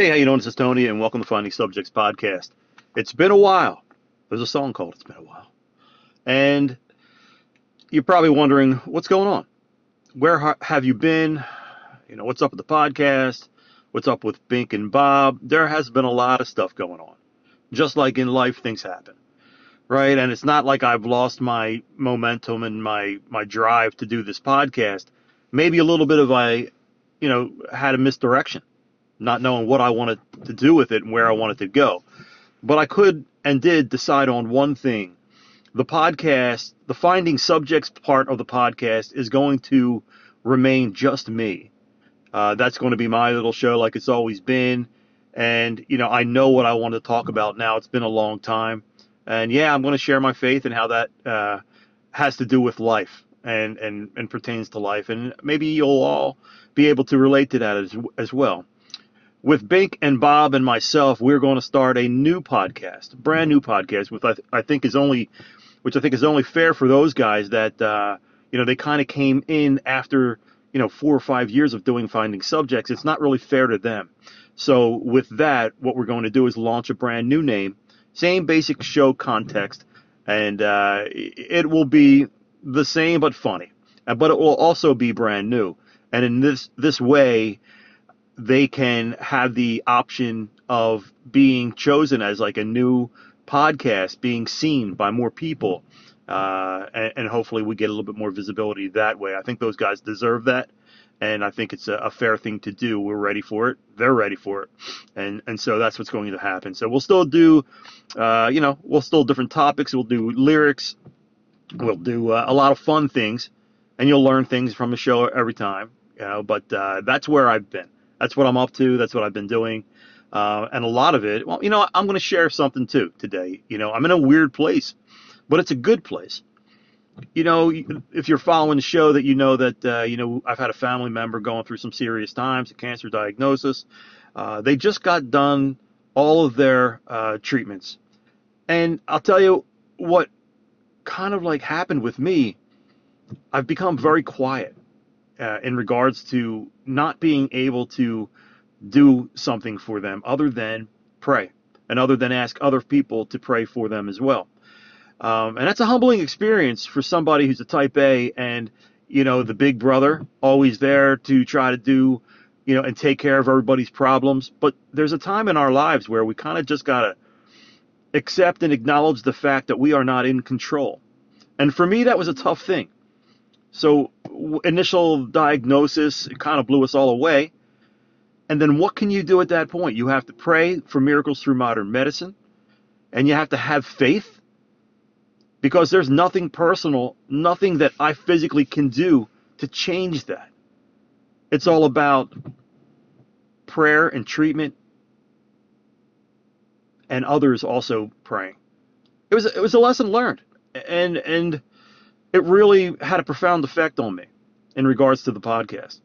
Hey, how you doing? This is Tony, and welcome to Finding Subjects podcast. It's been a while. There's a song called "It's Been a While," and you're probably wondering what's going on. Where ha- have you been? You know, what's up with the podcast? What's up with Bink and Bob? There has been a lot of stuff going on. Just like in life, things happen, right? And it's not like I've lost my momentum and my my drive to do this podcast. Maybe a little bit of I, you know, had a misdirection not knowing what I wanted to do with it and where I wanted to go. But I could and did decide on one thing. The podcast, the finding subjects part of the podcast is going to remain just me. Uh, that's going to be my little show like it's always been. And, you know, I know what I want to talk about now. It's been a long time. And yeah, I'm going to share my faith and how that uh, has to do with life and, and, and pertains to life. And maybe you'll all be able to relate to that as, as well with Bink and Bob and myself, we're going to start a new podcast, brand new podcast, with I, th- I think is only, which I think is only fair for those guys that uh, you know they kind of came in after you know four or five years of doing finding subjects. It's not really fair to them. So with that, what we're going to do is launch a brand new name, same basic show context, and uh, it will be the same but funny, but it will also be brand new. And in this this way they can have the option of being chosen as like a new podcast, being seen by more people. Uh, and, and, hopefully we get a little bit more visibility that way. I think those guys deserve that. And I think it's a, a, fair thing to do. We're ready for it. They're ready for it. And, and so that's what's going to happen. So we'll still do, uh, you know, we'll still different topics. We'll do lyrics. We'll do uh, a lot of fun things and you'll learn things from the show every time, you know, but, uh, that's where I've been. That's what I'm up to. That's what I've been doing. Uh, and a lot of it, well, you know, I'm going to share something too today. You know, I'm in a weird place, but it's a good place. You know, if you're following the show, that you know that uh, you know I've had a family member going through some serious times, a cancer diagnosis. Uh, they just got done all of their uh, treatments, and I'll tell you what kind of like happened with me. I've become very quiet uh, in regards to not being able to do something for them other than pray and other than ask other people to pray for them as well. Um, and that's a humbling experience for somebody who's a type A and, you know, the big brother always there to try to do, you know, and take care of everybody's problems. But there's a time in our lives where we kind of just got to accept and acknowledge the fact that we are not in control. And for me, that was a tough thing. So initial diagnosis kind of blew us all away. And then what can you do at that point? You have to pray for miracles through modern medicine, and you have to have faith because there's nothing personal, nothing that I physically can do to change that. It's all about prayer and treatment and others also praying. It was it was a lesson learned. And and it really had a profound effect on me in regards to the podcast.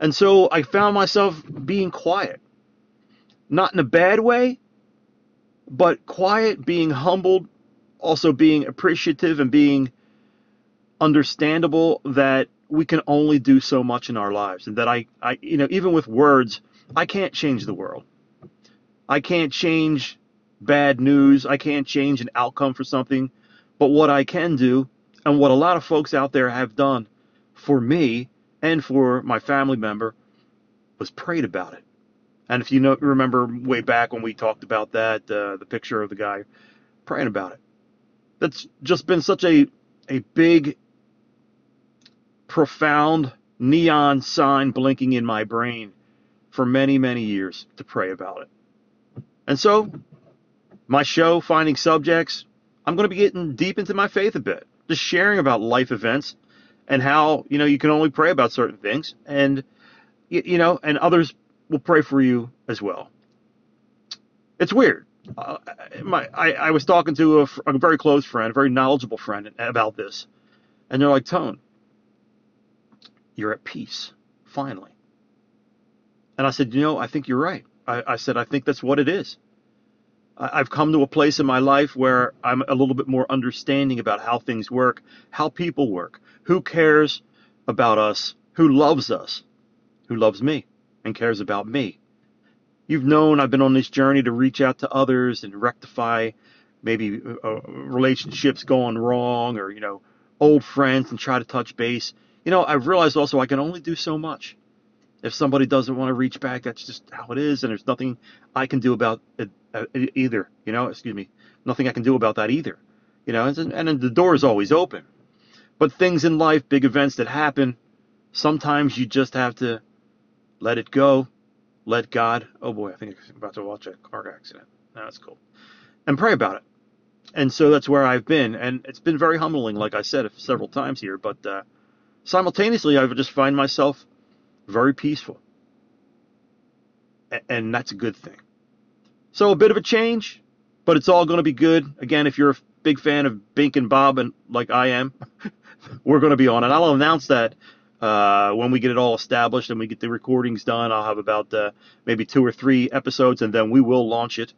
And so I found myself being quiet. Not in a bad way, but quiet, being humbled, also being appreciative and being understandable that we can only do so much in our lives and that I, I you know even with words i can't change the world i can't change bad news i can't change an outcome for something but what i can do and what a lot of folks out there have done for me and for my family member was prayed about it. And if you know, remember way back when we talked about that, uh, the picture of the guy praying about it. That's just been such a a big, profound neon sign blinking in my brain for many, many years to pray about it. And so, my show, Finding Subjects, I'm going to be getting deep into my faith a bit just sharing about life events and how you know you can only pray about certain things and you, you know and others will pray for you as well. It's weird. Uh, my I, I was talking to a, a very close friend a very knowledgeable friend about this and they're like tone you're at peace finally. And i said you know i think you're right. I, I said i think that's what it is I've come to a place in my life where I'm a little bit more understanding about how things work, how people work, who cares about us, who loves us, who loves me and cares about me. you've known I've been on this journey to reach out to others and rectify maybe uh, relationships going wrong or, you know, old friends and try to touch base. You know, I've realized also I can only do so much. If somebody doesn't want to reach back, that's just how it is, and there's nothing I can do about it uh, either. You know, excuse me, nothing I can do about that either. You know, and, and the door is always open. But things in life, big events that happen, sometimes you just have to let it go, let God. Oh boy, I think I'm about to watch a car accident. No, that's cool. And pray about it. And so that's where I've been, and it's been very humbling, like I said several times here. But uh, simultaneously, I just find myself very peaceful. And that's a good thing. So a bit of a change, but it's all going to be good. Again, if you're a big fan of Bink and Bob, and like I am, we're going to be on it. I'll announce that uh, when we get it all established and we get the recordings done. I'll have about uh, maybe two or three episodes, and then we will launch it.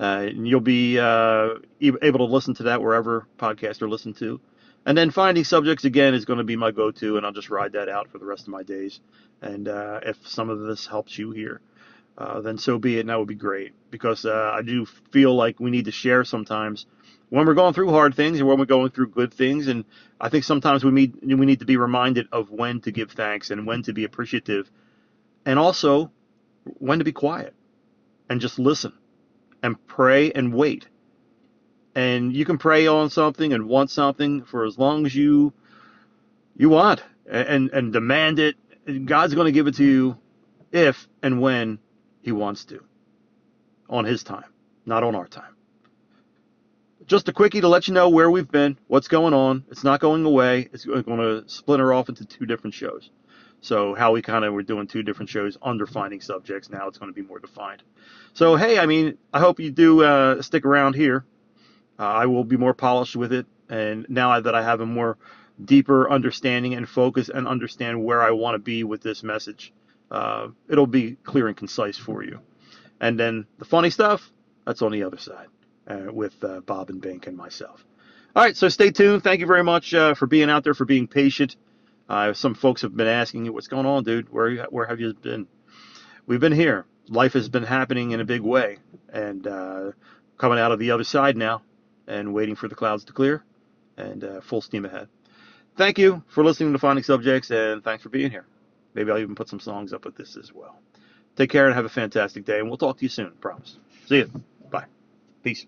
Uh, and you'll be uh, able to listen to that wherever podcasts are listened to. And then finding subjects again is going to be my go-to, and I'll just ride that out for the rest of my days. And uh, if some of this helps you here, uh, then so be it. And that would be great because uh, I do feel like we need to share sometimes when we're going through hard things and when we're going through good things. And I think sometimes we need we need to be reminded of when to give thanks and when to be appreciative, and also when to be quiet and just listen and pray and wait and you can pray on something and want something for as long as you you want and and demand it God's going to give it to you if and when he wants to on his time not on our time. Just a quickie to let you know where we've been what's going on. It's not going away. It's going to splinter off into two different shows. So how we kind of were doing two different shows under finding subjects now it's going to be more defined. So hey i mean i hope you do uh, stick around here. Uh, I will be more polished with it, and now that I have a more deeper understanding and focus and understand where I want to be with this message, uh, it'll be clear and concise for you. And then the funny stuff, that's on the other side uh, with uh, Bob and Bink and myself. All right, so stay tuned. Thank you very much uh, for being out there, for being patient. Uh, some folks have been asking you, what's going on, dude? Where, where have you been? We've been here. Life has been happening in a big way, and coming out of the other side now and waiting for the clouds to clear and uh, full steam ahead. Thank you for listening to Finding Subjects and thanks for being here. Maybe I'll even put some songs up with this as well. Take care and have a fantastic day, and we'll talk to you soon, promise. See you. Bye. Peace.